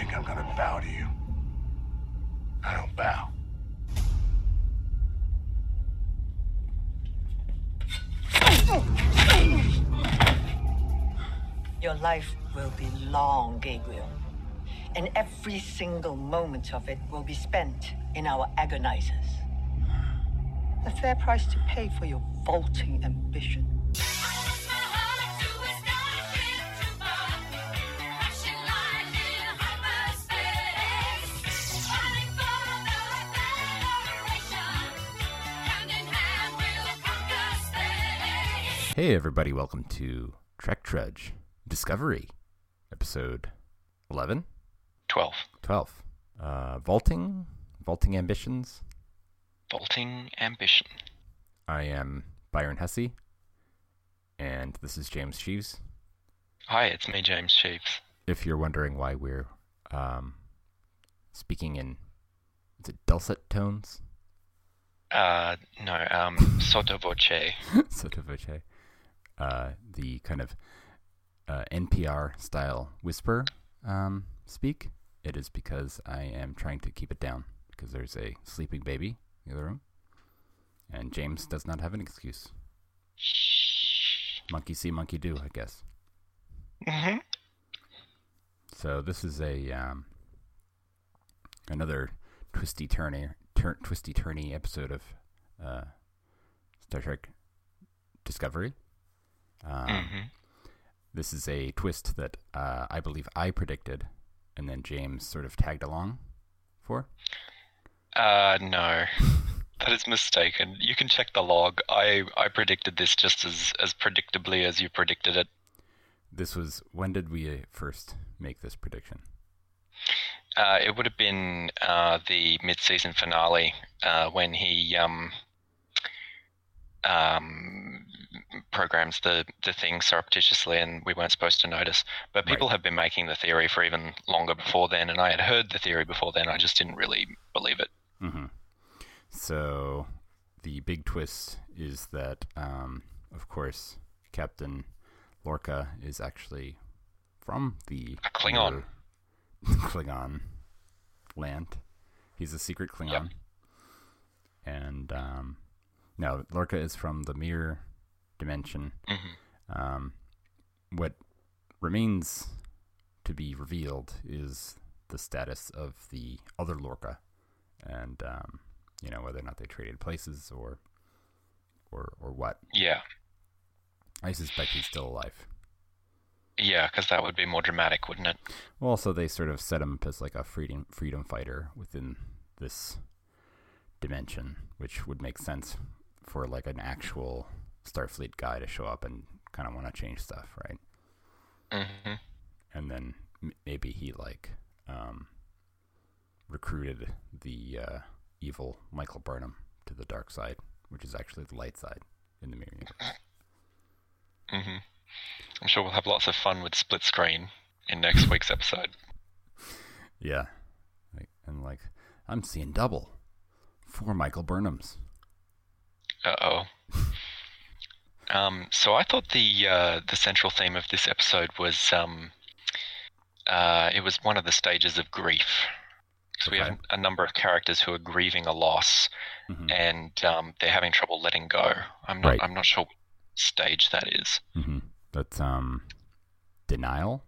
think I'm gonna bow to you? I don't bow. Your life will be long, Gabriel. And every single moment of it will be spent in our agonizers. A fair price to pay for your vaulting ambition. Hey, everybody, welcome to Trek Trudge Discovery, episode 11, 12. 12. Uh, vaulting, vaulting ambitions. Vaulting Ambition. I am Byron Hesse, and this is James Sheaves. Hi, it's me, James Sheaves. If you're wondering why we're um, speaking in is it dulcet tones, Uh, no, um, sotto voce. sotto voce, uh, the kind of uh, NPR style whisper um, speak, it is because I am trying to keep it down because there's a sleeping baby in the other room, and James does not have an excuse. Monkey see, monkey do, I guess. hmm So this is a um, another twisty turny, tur- twisty turny episode of uh, Star Trek Discovery. Um, hmm This is a twist that uh, I believe I predicted, and then James sort of tagged along for. Uh, no. That is mistaken. You can check the log. I, I predicted this just as, as predictably as you predicted it. This was when did we uh, first make this prediction? Uh, it would have been uh, the mid-season finale uh, when he um, um, programs the, the thing surreptitiously and we weren't supposed to notice. But people Right. have been making the theory for even longer before then, and I had heard the theory before then. I just didn't really believe it. Mm-hmm. So the big twist is that, um, of course, Captain Lorca is actually from the A Klingon. Klingon land. He's a secret Klingon. Yep. And um, no, Lorca is from the mirror dimension. hmm Um, what remains to be revealed is the status of the other Lorca, and um, you know whether or not they traded places or or or what. Yeah, I suspect he's still alive. yeah, because that would be more dramatic, wouldn't it? Well, also they sort of set him up as like a freedom freedom fighter within this dimension, which would make sense for like an actual Starfleet guy to show up and kind of want to change stuff, right? hmm and then maybe he like um, recruited the uh, evil Michael Burnham to the dark side, which is actually the light side in the mirror universe. hmm I'm sure we'll have lots of fun with split screen in next week's episode. Yeah, like, and like I'm seeing double four Michael Burnhams. Uh oh. Um, so I thought the uh, the central theme of this episode was um, uh, it was one of the stages of grief. So we have a number of characters who are grieving a loss, hmm and um, they're having trouble letting go. I'm not Right. I'm not sure what stage that is. hmm That's um denial.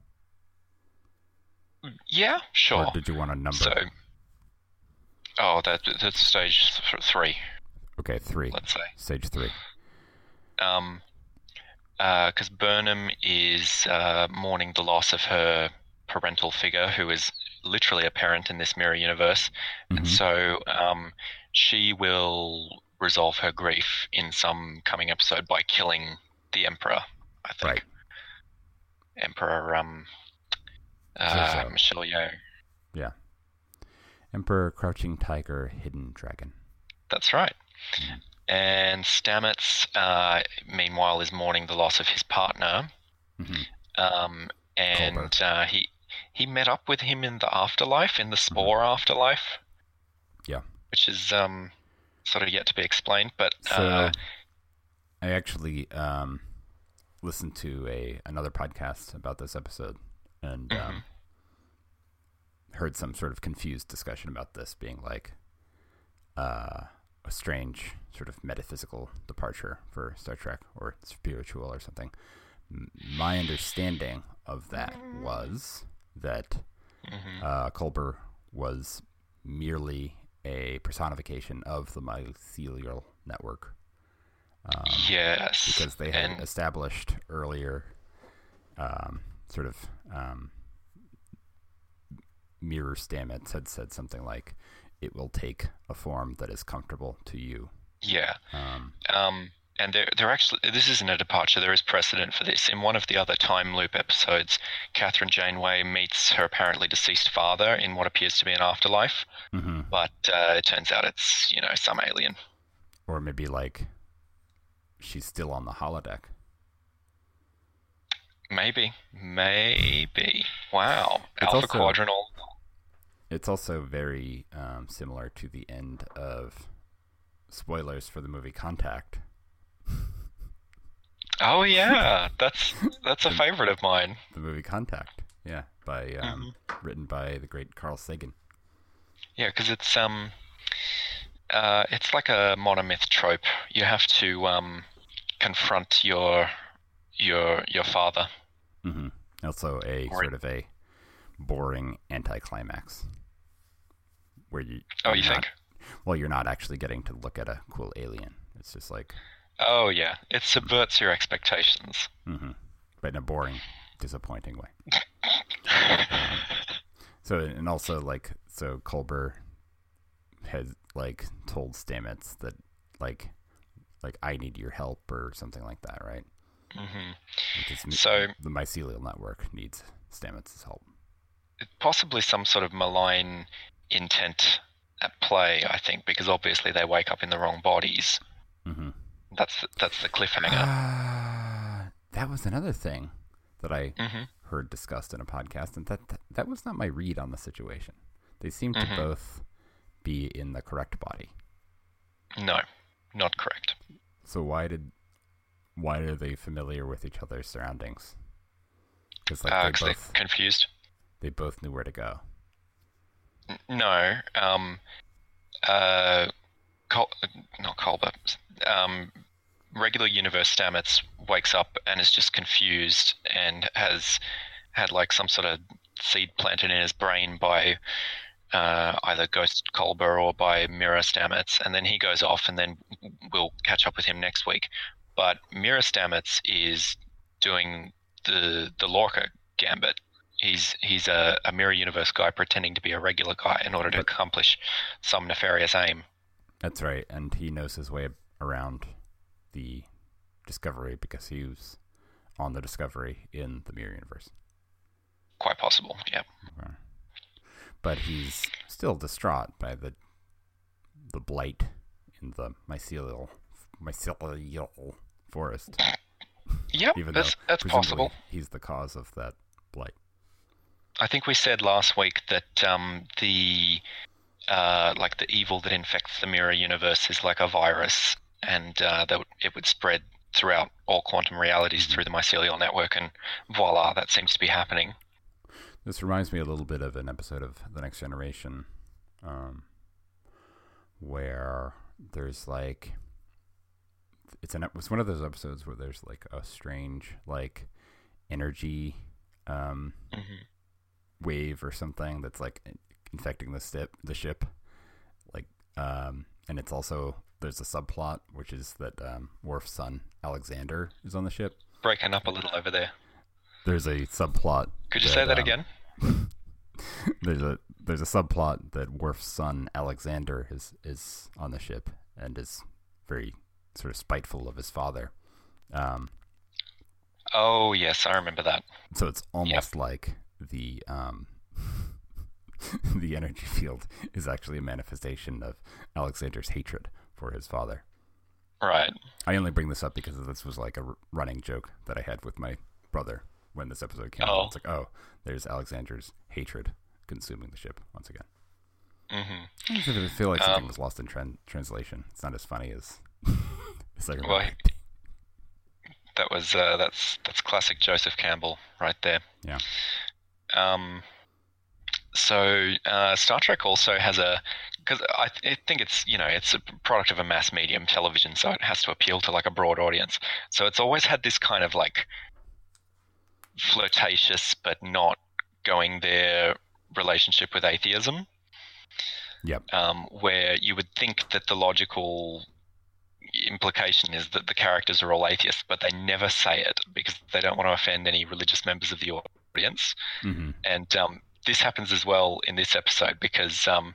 Yeah, sure. Or did you want a number? So, oh, that that's stage th- three, okay, three. let's say. Stage three. Um, because Burnham is uh, mourning the loss of her parental figure, who is literally a parent in this mirror universe, Mhm. and so um, she will resolve her grief in some coming episode by killing the Emperor. I think Right. Emperor um, uh, Zizou. Michelle Yeoh. Yeah. Emperor, Crouching Tiger, Hidden Dragon. That's right. Mhm. And Stamets, uh, meanwhile, is mourning the loss of his partner. hmm Um, and uh, he he met up with him in the afterlife, in the Spore afterlife. Mm-hmm. Yeah. Which is um, sort of yet to be explained, but So uh, I actually um, listened to a another podcast about this episode, and um, heard some sort of confused discussion about this being like uh, a strange sort of metaphysical departure for Star Trek or spiritual or something. M- my understanding of that was that hmm uh, Culber was merely a personification of the mycelial network. Um, yes. because they had and established earlier, um, sort of um, mirror Stamets had said something like, "It will take a form that is comfortable to you." yeah. Um, Um, and there, there actually, this isn't a departure. There is precedent for this. In one of the other time loop episodes, Kathryn Janeway meets her apparently deceased father in what appears to be an afterlife, mhm. but uh, it turns out it's you know some alien. Or maybe like she's still on the holodeck. Maybe, maybe. Wow, It's Alpha also- Quadrantal. It's also very um, similar to the end of spoilers for the movie Contact. Oh yeah, that's that's a favorite of mine. The movie Contact, yeah, by um, Mm-hmm. written by the great Carl Sagan. Yeah, because it's um, uh, it's like a monomyth trope. You have to um, confront your your your father. hmm Also, a Or- sort of a boring anticlimax, where you Oh, not- think? well, you're not actually getting to look at a cool alien. It's just like, Oh yeah, it subverts your expectations. hmm but in a boring, disappointing way. So, and also like, so Culber has like told Stamets that like, like I need your help or something like that, right? Mm hmm So- the mycelial network needs Stamets' help. Possibly some sort of malign intent at play. I think because obviously they wake up in the wrong bodies. hmm That's that's the cliffhanger. Ah, that was another thing that I hmm heard discussed in a podcast, and that that, that was not my read on the situation. They seem to Mhm. both be in the correct body. No, not correct. So why did why are they familiar with each other's surroundings? Because like Uh, they both confused. they both knew where to go. No, um, uh, Col- not Culber. Um, regular universe Stamets wakes up and is just confused and has had like some sort of seed planted in his brain by uh, either Ghost Culber or by Mirror Stamets, and then he goes off, and then we'll catch up with him next week. But Mirror Stamets is doing the the Lorca gambit. He's he's a, a mirror universe guy pretending to be a regular guy in order to accomplish some nefarious aim. That's right, and he knows his way around the Discovery because he was on the Discovery in the Mirror Universe. Quite possible, yeah. But he's still distraught by the the blight in the mycelial mycelial forest. Yep, Even that's that's possible. he's the cause of that blight. I think we said last week that um, the uh, like the evil that infects the mirror universe is like a virus, and uh, that it would spread throughout all quantum realities through the mycelial network, and voila, that seems to be happening. This reminds me a little bit of an episode of The Next Generation, um, where there's like it's an it's one of those episodes where there's like a strange like energy um, hmm wave or something that's like infecting the ship the ship like um, and it's also there's a subplot which is that um, Worf's son Alexander is on the ship. Breaking up a little over there. There's a subplot. Could you say that um, again? there's a there's a subplot that Worf's son Alexander is is on the ship and is very sort of spiteful of his father. Um, Oh yes, I remember that. so it's almost like the um, the energy field is actually a manifestation of Alexander's hatred for his father. Right. I only bring this up because this was like a r- running joke that I had with my brother when this episode came Oh. out. It's like, oh, there's Alexander's hatred consuming the ship once again. hmm I feel- feel like something Um, was lost in tran- translation. It's not as funny as as I Well. That was uh, that's that's classic Joseph Campbell right there. Yeah. Um, so uh, Star Trek also has a because I, th- I think it's you know it's a product of a mass medium television, so it has to appeal to like a broad audience. So it's always had this kind of like flirtatious but not going there relationship with atheism. Yep. Um, where you would think that the logical implication is that the characters are all atheists, but they never say it because they don't want to offend any religious members of the audience. Hmm And um, this happens as well in this episode because um,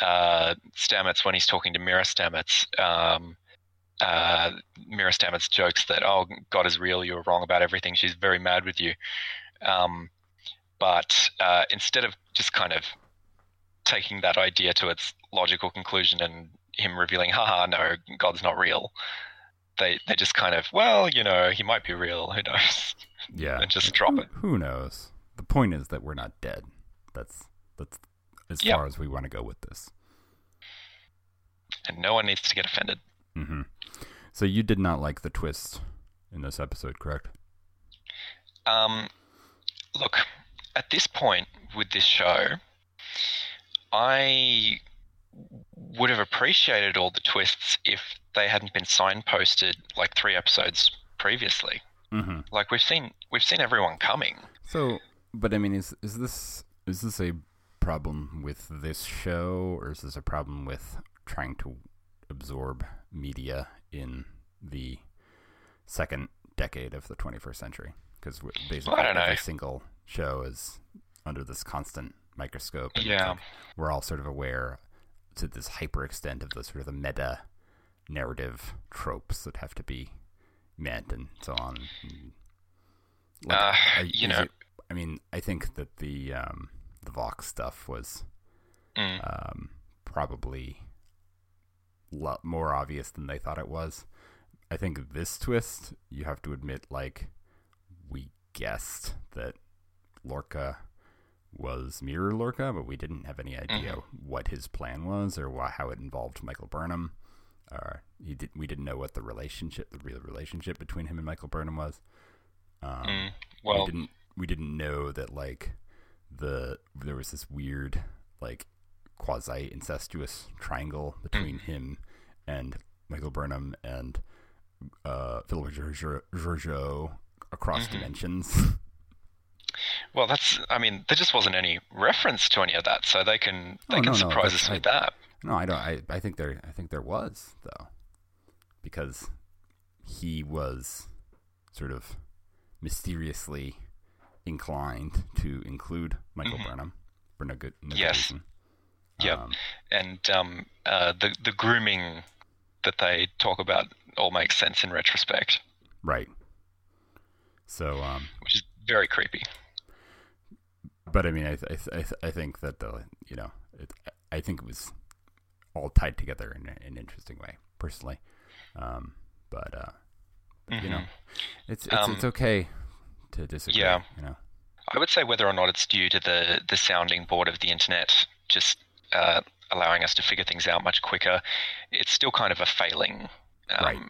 uh, Stamets, when he's talking to Mirror Stamets, um, uh, Mirror Stamets jokes that, oh, God is real, you're wrong about everything. She's very mad with you. Um, but uh, instead of just kind of taking that idea to its logical conclusion and him revealing, haha, no, God's not real, they, they just kind of, well, you know, he might be real, who knows? Yeah. And just drop who, it. Who knows? The point is that we're not dead. That's that's as Yep. far as we want to go with this. And no one needs to get offended. hmm So you did not like the twist in this episode, correct? Um, look, at this point with this show, I would have appreciated all the twists if they hadn't been signposted like three episodes previously. Mm-hmm. Like we've seen, we've seen everyone coming. So, but I mean, is is this is this a problem with this show, or is this a problem with trying to absorb media in the second decade of the 21st century? Because basically, I don't every know. single show is under this constant microscope. and Yeah. like we're all sort of aware to this hyper extent of the sort of the meta narrative tropes that have to be met and so on. And, Uh, you know- it- I mean, I think that the um, the Vox stuff was Mm. um, probably more obvious than they thought it was. I think this twist, you have to admit, like we guessed that Lorca was Mirror Lorca, but we didn't have any idea what his plan was or why, how it involved Michael Burnham. Uh, he did, we didn't know what the relationship, the real relationship between him and Michael Burnham was. Um, Mm. Well, we didn't we didn't know that like the there was this weird like quasi incestuous triangle between Mm. him and Michael Burnham and uh Philippa Georgiou, across Mhm. dimensions. Well, that's. I mean, there just wasn't any reference to any of that, so they can they Oh, can no, no, surprise that's- us I- with that. no, I don't I, I think there I think there was though. Because he was sort of mysteriously inclined to include Michael Mhm. Burnham for no good no Yes. reason. Yep. Um, and um, uh, the the grooming that they talk about all makes sense in retrospect, right. So um which is very creepy. But I mean, I th- I, th- I, th- I think that the you know, it, I think it was all tied together in a- an interesting way, personally. Um, but uh, but, you know, Mhm. it's it's, Um, it's okay to disagree. yeah. you know. I would say whether or not it's due to the the sounding board of the internet just uh, allowing us to figure things out much quicker, it's still kind of a failing um, Right.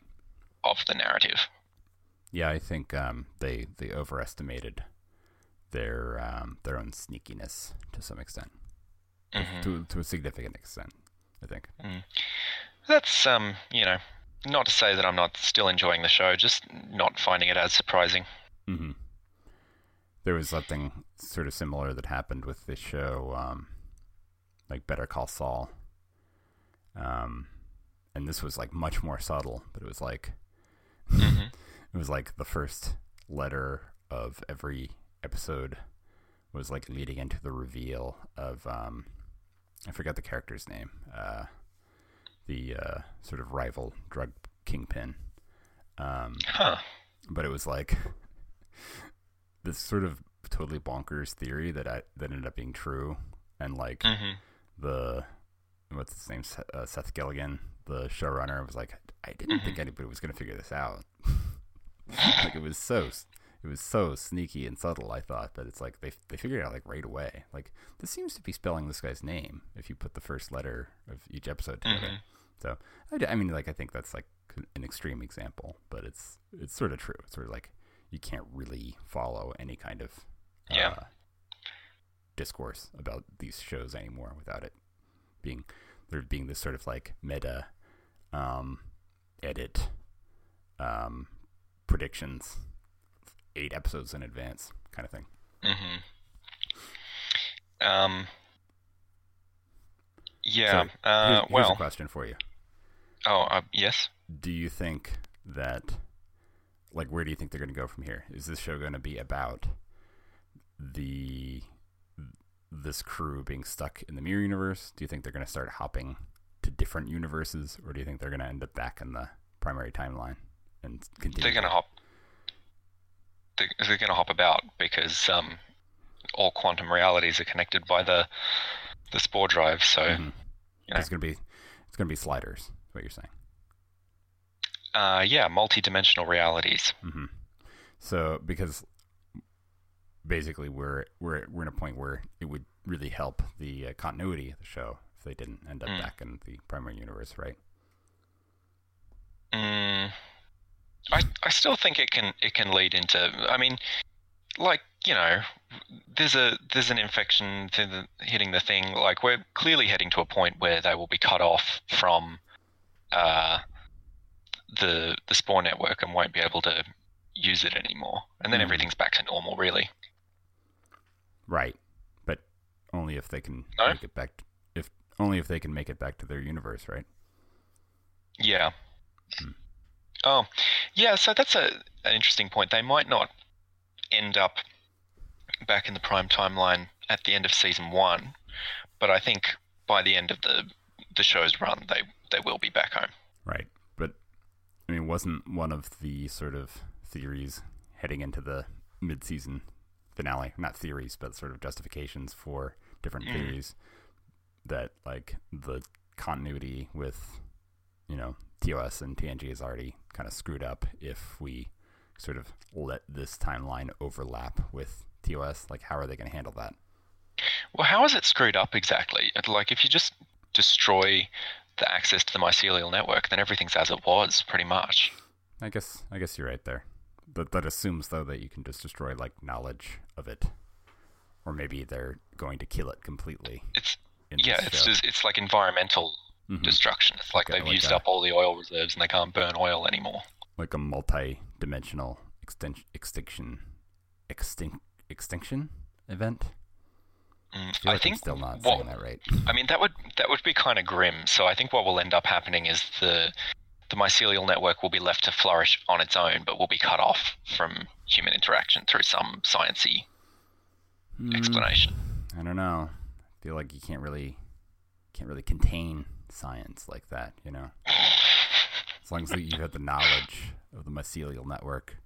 of the narrative. Yeah, I think um, they they overestimated their um, their own sneakiness to some extent, Mhm. to to a significant extent. I think. That's um, you know, not to say that I'm not still enjoying the show, just not finding it as surprising. hmm There was something sort of similar that happened with this show, um, like Better Call Saul. Um, and this was like much more subtle, but it was like hmm it was like the first letter of every episode was like leading into the reveal of um, I forgot the character's name, uh, the uh, sort of rival drug kingpin. Um, Huh. but it was like this sort of totally bonkers theory that I that ended up being true, and like hmm the what's his name, Seth, uh, Seth Gilligan, the showrunner, was like, I didn't think anybody was gonna figure this out. like it was so it was so sneaky and subtle. I thought, but it's like they they figured it out like right away. Like this seems to be spelling this guy's name if you put the first letter of each episode together. Mhm. So I mean, like I think that's like an extreme example, but it's it's sort of true. It's sort of like you can't really follow any kind of uh, Yeah. discourse about these shows anymore without it being there being this sort of like meta um, edit um, predictions eight episodes in advance kind of thing. hmm Um. Yeah. So, uh, here's, here's a question for you. Oh, uh, yes. Do you think that, like, where do you think they're going to go from here? Is this show going to be about the this crew being stuck in the mirror universe? Do you think they're going to start hopping to different universes, or do you think they're going to end up back in the primary timeline and continue? They're gonna hop. They're, they're gonna hop about because um, all quantum realities are connected by the the spore drive. So Mhm. you know. It's going to be it's going to be sliders. Is what you're saying? uh, yeah, multi-dimensional realities. hmm So because basically we're we're we're in a point where it would really help the uh, continuity of the show if they didn't end up Mm. back in the primary universe, right? Mm, I I still think it can it can lead into. I mean, like you know, there's a there's an infection to the, hitting the thing. Like we're clearly heading to a point where they will be cut off from uh, the the spore network and won't be able to use it anymore. And then Mhm. everything's back to normal, really. Right, but only if they can No? make it back. t- if only if they can make it back to their universe, right? Yeah. Hmm. Oh, yeah. So that's a an interesting point. They might not end up back in the prime timeline at the end of season one, but I think by the end of the the show's run, they they will be back home. Right, but I mean, wasn't one of the sort of theories heading into the mid-season finale? Not theories, but sort of justifications for different Mm. theories that like the continuity with you know TOS and TNG is already kind of screwed up if we sort of let this timeline overlap with TOS. Like, how are they going to handle that? Well, how is it screwed up exactly? Like, if you just destroy the access to the mycelial network, then everything's as it was, pretty much. I guess I guess you're right there. But that assumes though that you can just destroy like knowledge of it, or maybe they're going to kill it completely. It's yeah, it's just, it's like environmental Mhm. destruction. It's like they've like used a- up all the oil reserves and they can't burn oil anymore. like a multi-dimensional exten- extinction, extinct extinction event. Mm, I, I think I'm still not what- saying that right. I mean, that would that would be kind of grim. So I think what will end up happening is the the mycelial network will be left to flourish on its own, but will be cut off from human interaction through some sciency Hmm, explanation. I don't know. I feel like you can't really can't really contain science like that, you know. As long as you had the knowledge of the mycelial network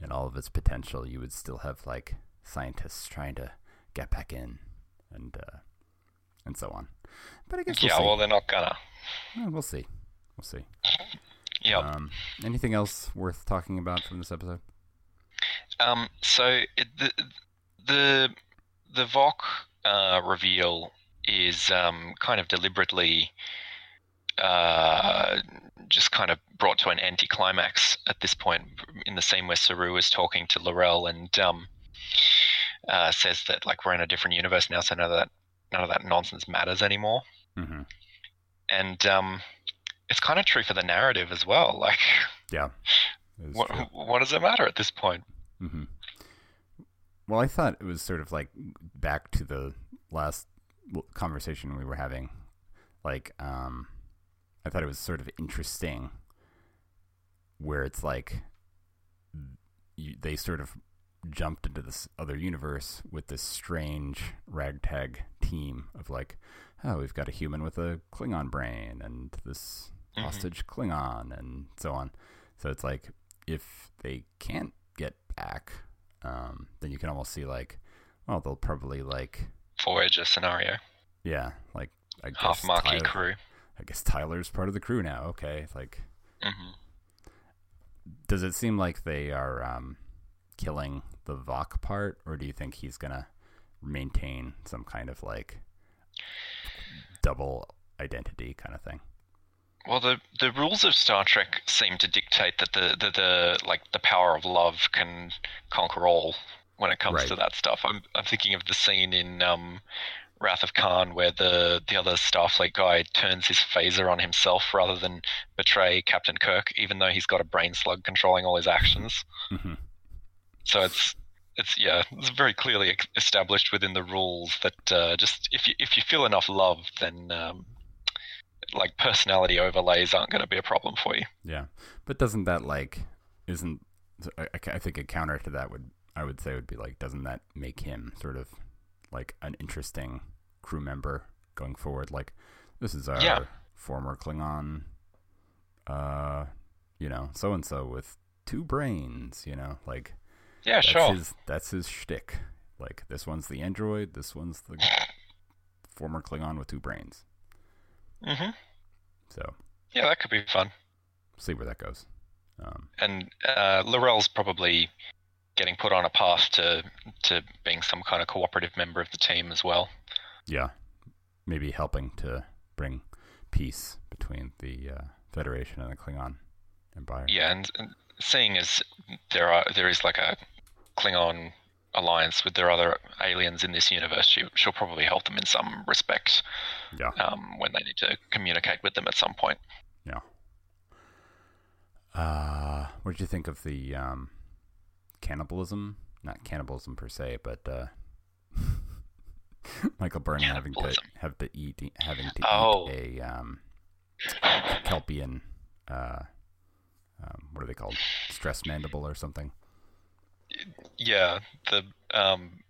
and all of its potential, you would still have like scientists trying to get back in and uh, and so on. But I guess we'll yeah, see. well, they're not gonna. We'll see. We'll see. Yeah. Um, anything else worth talking about from this episode? Um, so it, the the the Voq uh, reveal is um, kind of deliberately uh, just kind of brought to an anticlimax at this point, in the scene where Saru is talking to L'Rell and um, uh, says that like we're in a different universe now, so none of that none of that nonsense matters anymore. Mm-hmm. And um, it's kind of true for the narrative as well. Like, Yeah. What what does it matter at this point? hmm Well, I thought it was sort of like back to the last conversation we were having. Like, um, I thought it was sort of interesting where it's like you, they sort of jumped into this other universe with this strange ragtag team of like, oh, we've got a human with a Klingon brain and this Mhm. hostage Klingon and so on. So it's like if they can't get back, um, then you can almost see like, well, they'll probably like, Voyager scenario, yeah, like I guess half marquee Tyler- crew. I guess Tyler's part of the crew now. Okay, like, hmm does it seem like they are um, killing the Voq part, or do you think he's gonna maintain some kind of like double identity kind of thing? Well, the the rules of Star Trek seem to dictate that the, the, the like the power of love can conquer all. When it comes Right. to that stuff. I'm I'm thinking of the scene in um, Wrath of Khan where the the other Starfleet guy turns his phaser on himself rather than betray Captain Kirk, even though he's got a brain slug controlling all his actions. hmm So it's it's yeah, it's very clearly established within the rules that uh, just if you if you feel enough love, then um, like personality overlays aren't going to be a problem for you. Yeah, but doesn't that like isn't I I think a counter to that would I would say would be like doesn't that make him sort of like an interesting crew member going forward? Like this is our Yeah. former Klingon, uh, you know, so and so with two brains, you know, like Yeah, that's sure. his that's his shtick. Like this one's the android, this one's the former Klingon with two brains. hmm So Yeah, that could be fun. see where that goes. Um, and uh, L'Rell's probably getting put on a path to to being some kind of cooperative member of the team as well. yeah, maybe helping to bring peace between the uh, Federation and the Klingon Empire. Yeah, and, and seeing as there are there is like a Klingon alliance with their other aliens in this universe, she, she'll probably help them in some respect. Yeah. um, when they need to communicate with them at some point. Yeah. Uh, what did you think of the um, cannibalism? Not cannibalism per se, but uh, Michael Burnham having to have to eat having to Oh. eat a um, Kelpien. Uh, um, what are they called? Stress mandible or something? Yeah, the um,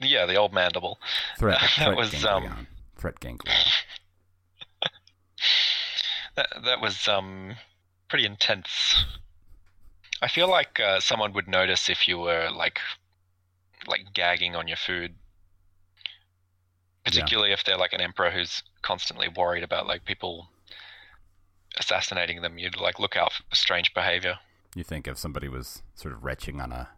yeah, the old mandible. Threat. That threat was, ganglion. um, threat ganglion. That that was um pretty intense. I feel like uh, someone would notice if you were like like gagging on your food, particularly if they're like an emperor who's constantly worried about like people assassinating them. You'd like look out for strange behavior. You think if somebody was sort of retching on a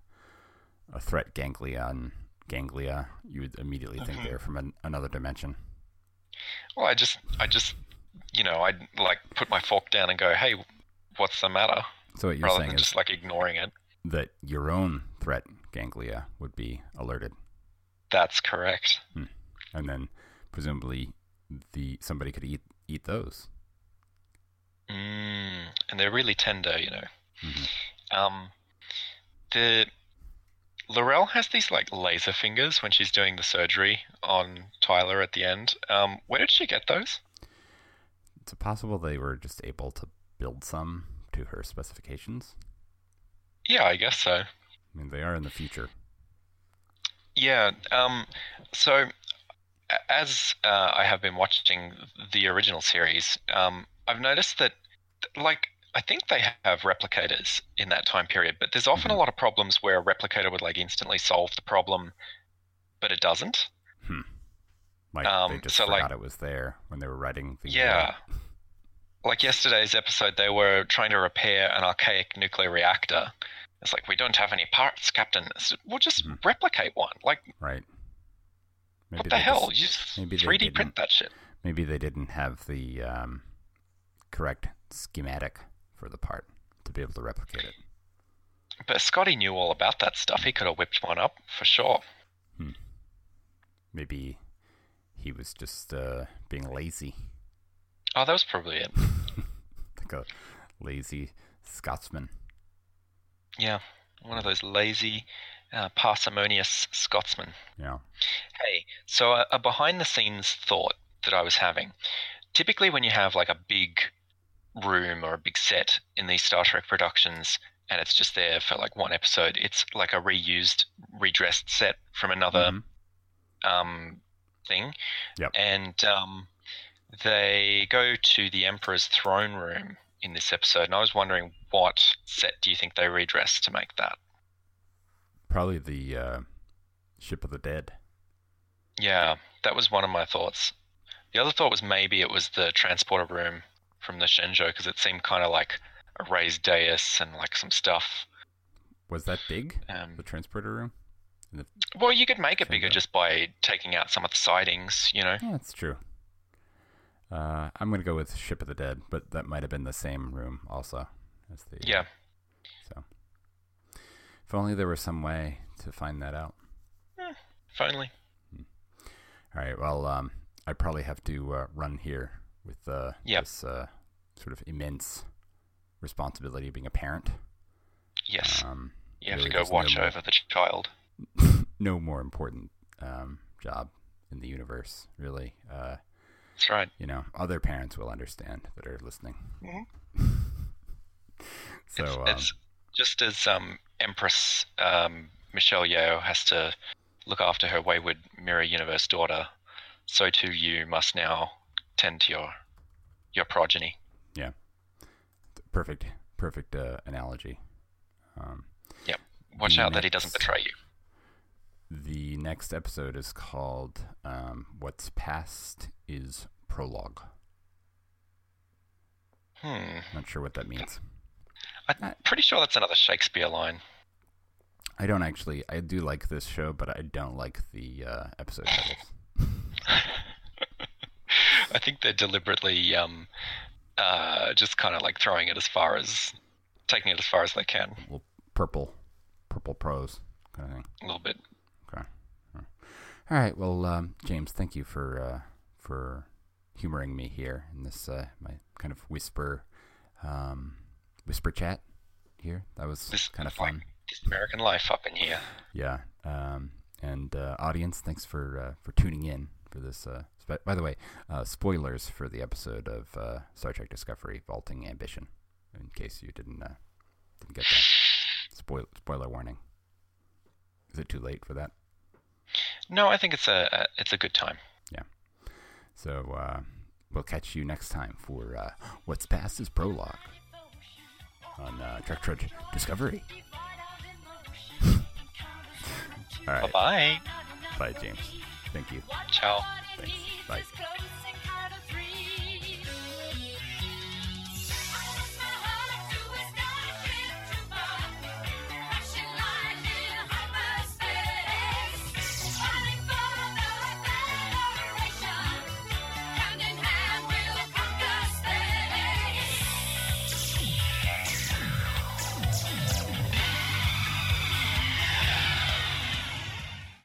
a threat ganglion ganglia, you would immediately think Mhm. they're from an, another dimension. Well, I just I just you know I'd like put my fork down and go, hey, what's the matter? So what you're Rather saying than is just like ignoring it. that your own threat ganglia would be alerted, That's correct. and then presumably the somebody could eat eat those. Mm, and they're really tender, you know. Mhm. Um, the L'Rell has these like laser fingers when she's doing the surgery on Tyler at the end. Um, where did she get those? It's possible they were just able to build some to her specifications. Yeah, I guess so. I mean, they are in the future. Yeah. Um, so, as uh, I have been watching the original series, um, I've noticed that, like, I think they have replicators in that time period, but there's often a lot of problems where a replicator would like instantly solve the problem, but it doesn't. Hmm. Like they Um, just so, like- forgot it was there when they were writing the. uh, Yeah. Like yesterday's episode, they were trying to repair an archaic nuclear reactor. It's like, we don't have any parts, Captain. It's, we'll just Mhm. replicate one. Like, right. Maybe what the hell? just- you just maybe 3D didn't- print that shit. maybe they didn't have the um, correct schematic for the part to be able to replicate it. But Scotty knew all about that stuff. He could have whipped one up for sure. Maybe he was just uh, being lazy, Oh, that was probably it. like a lazy Scotsman. Yeah, one of those lazy, uh, parsimonious Scotsmen. Yeah. Hey, so a, a behind the scenes thought that I was having. Typically, when you have like a big room or a big set in these Star Trek productions, and it's just there for like one episode, it's like a reused, redressed set from another Mhm. um, thing. Yep. And um, they go to the Emperor's throne room in this episode, and I was wondering what set do you think they redressed to make that? Probably the uh, Ship of the Dead. Yeah, that was one of my thoughts. The other thought was maybe it was the transporter room from the Shenzhou because it seemed kind of like a raised dais and like some stuff. Was that big? Um, The transporter room? well, you could make it bigger just by taking out some of the sidings, you know. Yeah, that's true. Uh, I'm gonna go with Ship of the Dead, but that might have been the same room also as the. Yeah. So, if only there was some way to find that out. If only. All right. Well, um, I probably have to uh, run here with uh, Yep. this uh, sort of immense responsibility of being a parent. Yes. Um, you have really to go there's no watch more- over the child. no more important um, job in the universe, really. That's right. you know, other parents will understand that are listening. so, it's, um, it's just as um, Empress um, Michelle Yeoh has to look after her wayward mirror universe daughter, so too you must now tend to your your progeny. Yeah, perfect, perfect uh, analogy. Um, Watch The out that he doesn't betray you. the next episode is called um, "What's Past Is Prologue." Hmm. Not sure what that means. I'm pretty sure that's another Shakespeare line. I don't actually. I do like this show, but I don't like the uh, episode titles. I think they're deliberately um, uh, just kind of like throwing it as far as taking it as far as they can. Well, purple, purple prose kind of thing. A little bit. Okay. All right. Well, um, James, thank you for uh, for humoring me here in this uh, my kind of whisper um, whisper chat here. That was This kind of fun. this American life up in here. Yeah. Um, and uh, audience, thanks for uh, for tuning in for this. Uh, sp- by the way, uh, spoilers for the episode of uh, Star Trek Discovery: Vaulting Ambition. In case you didn't uh, didn't get that. Spoil- spoiler warning. Is it too late for that? No, I think it's a, a it's a good time. So uh, we'll catch you next time for uh, What's Past is Prologue on uh, Trek Trek Discovery. All right. Bye bye. Bye, James. Thank you. Ciao. Thanks. Bye. Bye.